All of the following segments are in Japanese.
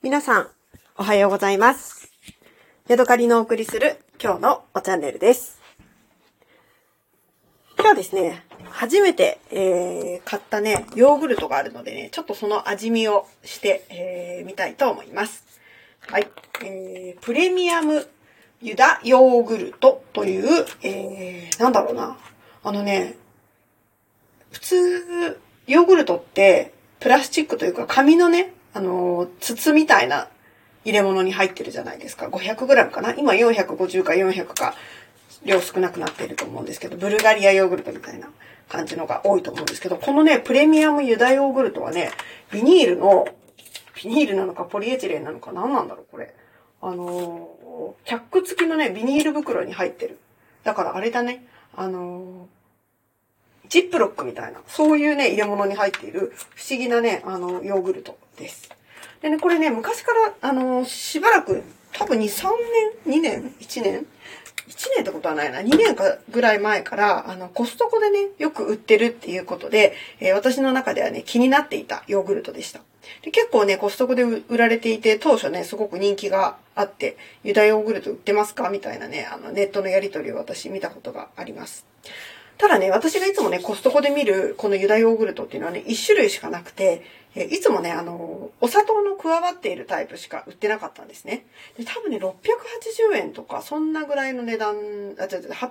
皆さん、おはようございます。ヤドカリのお送りする今日のおチャンネルです。今日ですね、初めて、えー、買ったね、ヨーグルトがあるのでね、ちょっとその味見をして、えー、みたいと思います。はい。えー、プレミアムユダヨーグルトという、えー、なんだろうな。あのね、普通、ヨーグルトって、プラスチックというか紙のね、あの、筒みたいな入れ物に入ってるじゃないですか。500g かな今450か400か、量少なくなっていると思うんですけど、ブルガリアヨーグルトみたいな感じのが多いと思うんですけど、このね、プレミアムユダヨーグルトはね、ビニールの、ビニールなのかポリエチレンなのか何なんだろうこれ。あのー、キャック付きのね、ビニール袋に入ってる。だからあれだね、あの、ジップロックみたいな、そういうね、入れ物に入っている不思議なね、あの、ヨーグルトです。でね、これね、昔から、あの、しばらく、多分2、3年 ?2 年 ?1 年 ?1 年ってことはないな。2年かぐらい前から、あの、コストコでね、よく売ってるっていうことで、えー、私の中ではね、気になっていたヨーグルトでした。で結構ね、コストコで売られていて、当初ね、すごく人気があって、ユダヨーグルト売ってますか？みたいなね、あの、ネットのやり取りを私見たことがあります。ただね、私がいつもね、コストコで見るこのユダヨーグルトっていうのはね、1種類しかなくて、えいつもね、あの、お砂糖の加わっているタイプしか売ってなかったんですね。で、多分ね、680円とか、そんなぐらいの値段、あ、違う違う、800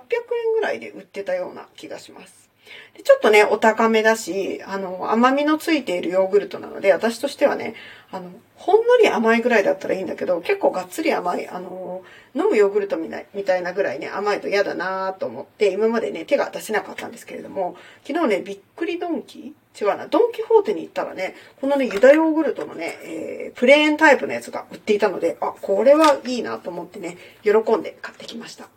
円ぐらいで売ってたような気がします。でちょっとね、お高めだし、あの、甘みのついているヨーグルトなので、私としてはね、あの、ほんのり甘いぐらいだったらいいんだけど、結構がっつり甘い、あの、飲むヨーグルトみたいなぐらいね、甘いと嫌だなと思って、今までね、手が出せなかったんですけれども、昨日ね、びっくりドンキ違うな、ドンキホーテに行ったらね、このね、ユダヨーグルトのね、えー、プレーンタイプのやつが売っていたので、あ、これはいいなと思ってね、喜んで買ってきました。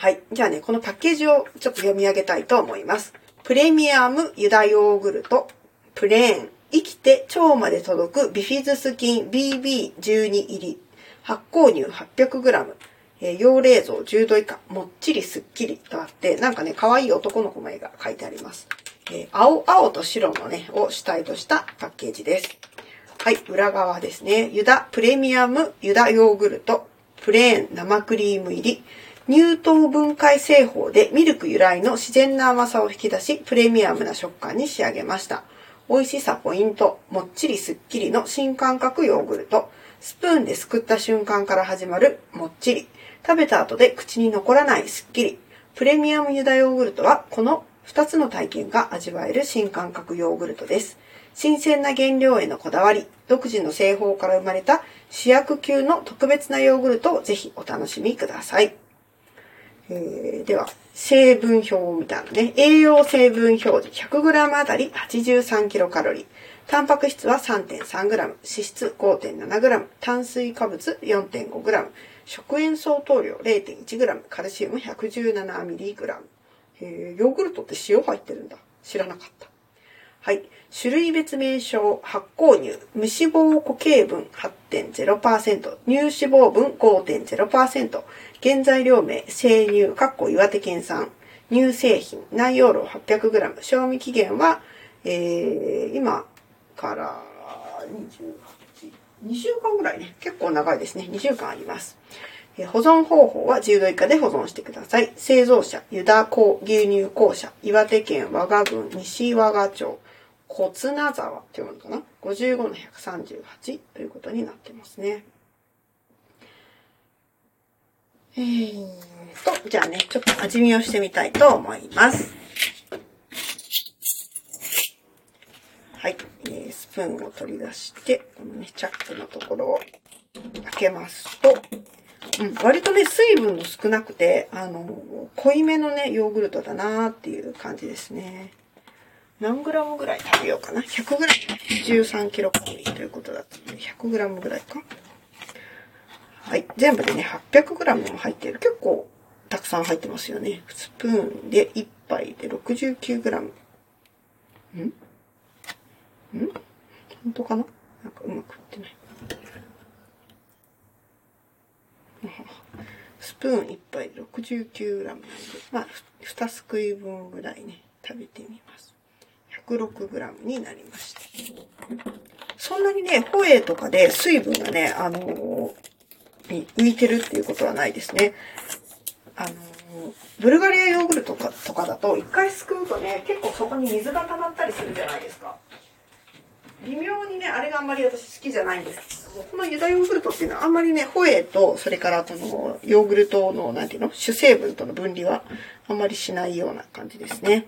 はい。じゃあね、このパッケージをちょっと読み上げたいと思います。プレミアムユダヨーグルト、プレーン、生きて腸まで届くビフィズス菌 BB12 入り、発酵乳 800g、えー、用冷蔵10度以下、もっちりすっきりとあって、なんかね、可愛い男の子の絵が描いてあります。えー、青、青と白のね、を主体としたパッケージです。はい、裏側ですね。ユダプレミアムユダヨーグルト、プレーン生クリーム入り、乳糖分解製法でミルク由来の自然な甘さを引き出し、プレミアムな食感に仕上げました。美味しさポイント、もっちりすっきりの新感覚ヨーグルト。スプーンですくった瞬間から始まるもっちり。食べた後で口に残らないすっきり。プレミアムユダヨーグルトはこの2つの体験が味わえる新感覚ヨーグルトです。新鮮な原料へのこだわり、独自の製法から生まれた主役級の特別なヨーグルトをぜひお楽しみください。えー、では、成分表みたいなね。栄養成分表示 100g あたり 83kcal。タンパク質は 3.3g、脂質 5.7g、炭水化物 4.5g、食塩相当量 0.1g、カルシウム 117mg。えー、ヨーグルトって塩入ってるんだ。知らなかった。はい。種類別名称、発酵乳、無脂肪固形分8.0%、乳脂肪分5.0%、原材料名、生乳、かっこ岩手県産、乳製品、内容量 800g、賞味期限は、えー、今から28、2週間ぐらいね、結構長いですね。2週間あります。保存方法は10度以下で保存してください。製造者、ユダ牛乳公社、岩手県和賀郡西和賀町、小綱沢っていうのかな ?55 の138ということになってますね。えーと、じゃあね、ちょっと味見をしてみたいと思います。はい、えー、スプーンを取り出して、このね、チャックのところを開けますと、うん、割とね、水分の少なくて、あの、濃いめのね、ヨーグルトだなーっていう感じですね。何グラムぐらい食べようかな ?100 グラム13キロカロリーということだったので、100グラムぐらいか。はい。全部でね、800グラムも入っている。結構たくさん入ってますよね。スプーンで1杯で69グラム。ん？ん？本当かな？なんかうまくいってない。スプーン1杯69グラムなんで、まあ、2すくい分ぐらいね、食べてみます。106グラムになりました。そんなにね、ホエイとかで水分がね、あのー、浮いてるっていうことはないですね。あのー、ブルガリアヨーグルトとかとかだと、一回すくうとね、結構そこに水が溜まったりするじゃないですか。微妙にね、あれがあんまり私好きじゃないんですけども、このユダヨーグルトっていうのはあんまりね、ホエイと、それからこのヨーグルトの、なんていうの、主成分との分離はあんまりしないような感じですね。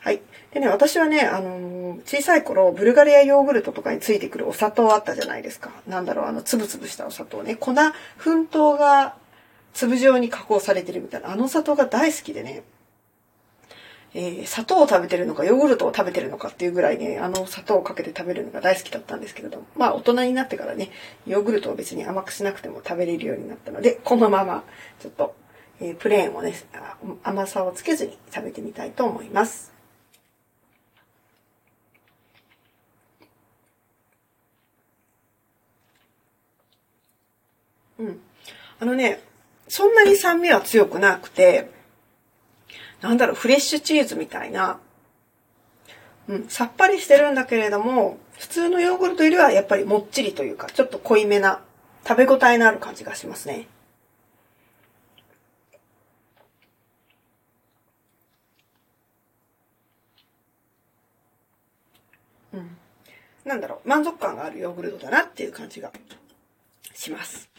はい。でね、私はね、あのー、小さい頃、ブルガリアヨーグルトとかについてくるお砂糖あったじゃないですか。なんだろう、あの、つぶつぶしたお砂糖ね。粉、粉糖が粒状に加工されてるみたいな、あの砂糖が大好きでね、えー、砂糖を食べてるのか、ヨーグルトを食べてるのかっていうぐらいね、あの砂糖をかけて食べるのが大好きだったんですけれども、まあ大人になってからね、ヨーグルトを別に甘くしなくても食べれるようになったので、このまま、ちょっと、えー、プレーンをね、甘さをつけずに食べてみたいと思います。うん。あのね、そんなに酸味は強くなくて、なんだろう、フレッシュチーズみたいな、うん、さっぱりしてるんだけれども、普通のヨーグルトよりはやっぱりもっちりというか、ちょっと濃いめな、食べ応えのある感じがしますね。うん。なんだろう、満足感があるヨーグルトだなっていう感じがします。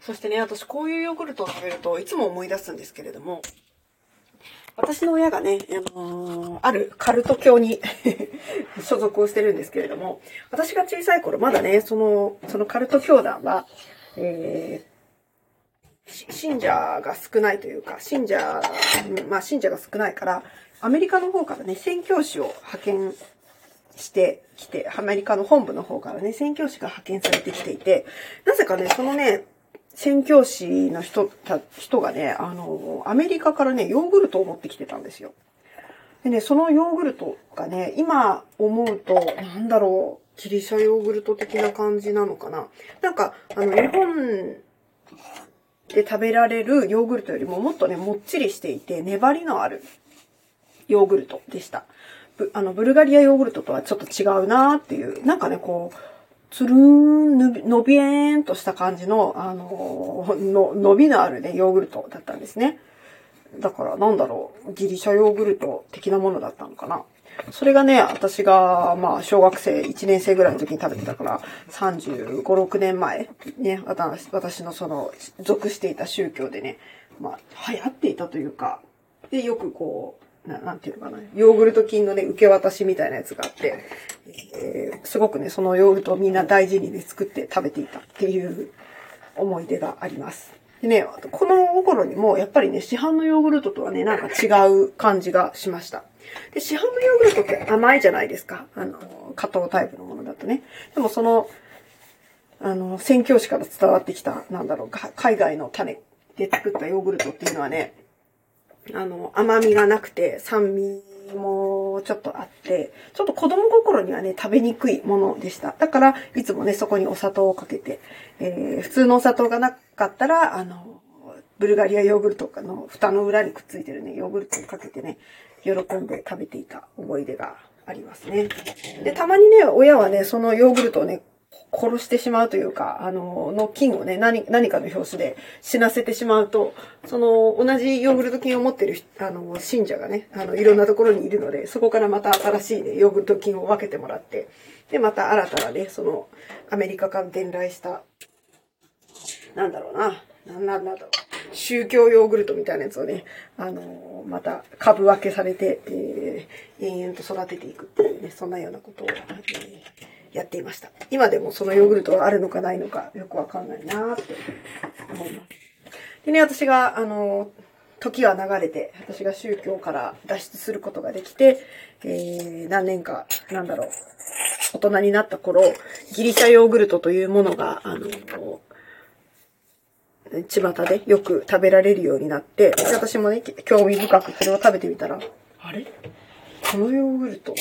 そしてね、私こういうヨーグルトを食べるといつも思い出すんですけれども、私の親がね、あのー、あるカルト教に 所属をしてるんですけれども、私が小さい頃、まだね、その、そのカルト教団は、えー、信者が少ないというか、信者、まあ信者が少ないから、アメリカの方からね、宣教師を派遣してきて、アメリカの本部の方からね、宣教師が派遣されてきていて、なぜかね、そのね、宣教師の人、た、人がね、あの、アメリカからね、ヨーグルトを持ってきてたんですよ。でね、そのヨーグルトがね、今思うと、なんだろう、ギリシャヨーグルト的な感じなのかな。なんか、あの、日本で食べられるヨーグルトよりももっとね、もっちりしていて、粘りのあるヨーグルトでした。あの、ブルガリアヨーグルトとはちょっと違うなーっていう、なんかね、こう、つるーん、伸び伸びえーんとした感じの、あの、の、伸びのあるね、ヨーグルトだったんですね。だから、なんだろう、ギリシャヨーグルト的なものだったのかな。それがね、私が、まあ、小学生1年生ぐらいの時に食べてたから、35、6年前、ね、私のその、属していた宗教でね、まあ、流行っていたというか、で、よくこう、ななんていうのかな、ヨーグルト菌のね、受け渡しみたいなやつがあって、えー、すごくね、そのヨーグルトをみんな大事にね、作って食べていたっていう思い出があります。でね、この頃にも、やっぱりね、市販のヨーグルトとはね、なんか違う感じがしました。で、市販のヨーグルトって甘いじゃないですか。あの、加糖タイプのものだとね。でもその、あの、宣教師から伝わってきた、なんだろう、海外の種で作ったヨーグルトっていうのはね、あの、甘みがなくて、酸味もちょっとあって、ちょっと子供心にはね、食べにくいものでした。だから、いつもね、そこにお砂糖をかけて、えー、普通のお砂糖がなかったら、あの、ブルガリアヨーグルトかの蓋の裏にくっついてるね、ヨーグルトをかけてね、喜んで食べていた思い出がありますね。で、たまにね、親はね、そのヨーグルトをね、殺してしまうというか、あの、の菌をね、何、何かの表紙で死なせてしまうと、その、同じヨーグルト菌を持ってる、あの、信者がね、あの、いろんなところにいるので、そこからまた新しいね、ヨーグルト菌を分けてもらって、で、また新たなね、その、アメリカから伝来した、なんだろうな、なんなんだろう。宗教ヨーグルトみたいなやつをね、あのまた株分けされて、えー、延々と育てていくっていうね、そんなようなことを、えーやっていました。今でもそのヨーグルトがあるのかないのかよくわかんないなって思います。でね、私が、あの、時は流れて、私が宗教から脱出することができて、えー、何年か、なんだろう、大人になった頃、ギリシャヨーグルトというものが、あの、巷でよく食べられるようになって、私もね、興味深くそれを食べてみたら、あれ？このヨーグルト、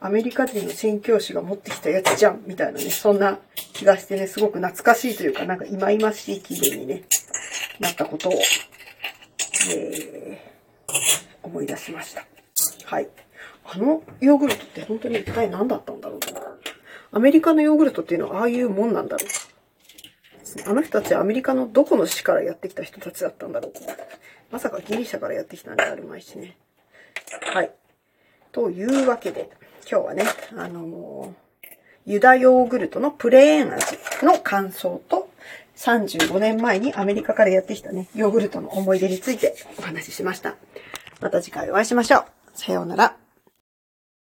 アメリカ人の宣教師が持ってきたやつじゃんみたいなね、そんな気がしてね、すごく懐かしいというか、なんか忌々しい気分にね、なったことを、えー、思い出しました。はい。あのヨーグルトって本当に一体何だったんだろうと。アメリカのヨーグルトっていうのはああいうもんなんだろう。あの人たちはアメリカのどこの市からやってきた人たちだったんだろう。まさかギリシャからやってきたんであるまいしね。はい。というわけで、今日はね、あのー、ユダヨーグルトのプレーン味の感想と、35年前にアメリカからやってきたね、ヨーグルトの思い出についてお話ししました。また次回お会いしましょう。さようなら。